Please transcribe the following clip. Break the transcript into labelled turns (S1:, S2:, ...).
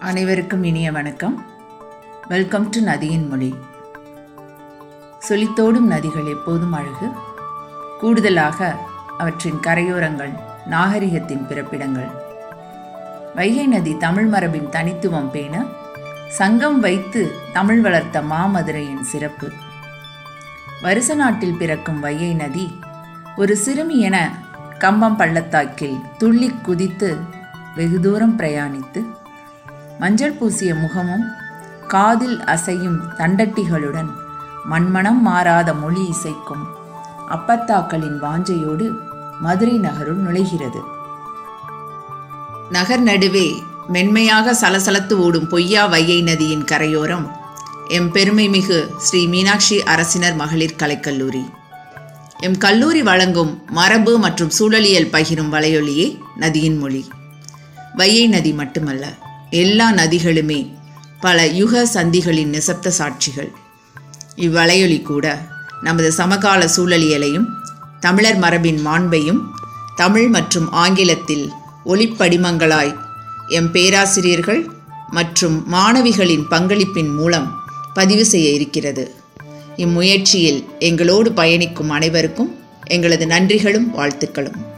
S1: அனைவருக்கும் இனிய வணக்கம். வெல்கம் டு நதியின் மொழி. சொலித்தோடும் நதிகள் எப்போதும் அழகு. கூடுதலாக அவற்றின் கரையோரங்கள் நாகரிகத்தின் பிறப்பிடங்கள். வைகை நதி தமிழ் மரபின் தனித்துவம் பேண சங்கம் வைத்து தமிழ் வளர்த்த மாமதுரையின் சிறப்பு. வருச நாட்டில் பிறக்கும் வையை நதி ஒரு சிறுமி என கம்பம் பள்ளத்தாக்கில் துள்ளி குதித்து வெகு தூரம் பிரயாணித்து மஞ்சள் பூசிய முகமும் காதில் அசையும் தண்டட்டிகளுடன் மண்மனம் மாறாத மொழி இசைக்கும் அப்பத்தாக்களின் வாஞ்சையோடு மதுரை நகருள் நுழைகிறது. நகர் நடுவே மென்மையாக சலசலத்து ஓடும் பொய்யா வையை நதியின் கரையோரம் எம் பெருமைமிகு ஸ்ரீ மீனாட்சி அரசினர் மகளிர் கலைக்கல்லூரி எம் கல்லூரி வழங்கும் மரபு மற்றும் சூழலியல் பகிரும் வலையொலியே நதியின் மொழி. வையை நதி மட்டுமல்ல எல்லா நதிகளுமே பல யுக சந்திகளின் நிசப்த சாட்சிகள். இவ்வலையொலி கூட நமது சமகால சூழலியலையும் தமிழர் மரபின் மாண்பையும் தமிழ் மற்றும் ஆங்கிலத்தில் ஒளிப்படிமங்களாய் எம் பேராசிரியர்கள் மற்றும் மாணவிகளின் பங்களிப்பின் மூலம் பதிவு செய்ய இருக்கிறது. இம்முயற்சியில் எங்களோடு பயணிக்கும் அனைவருக்கும் எங்களது நன்றிகளும் வாழ்த்துக்களும்.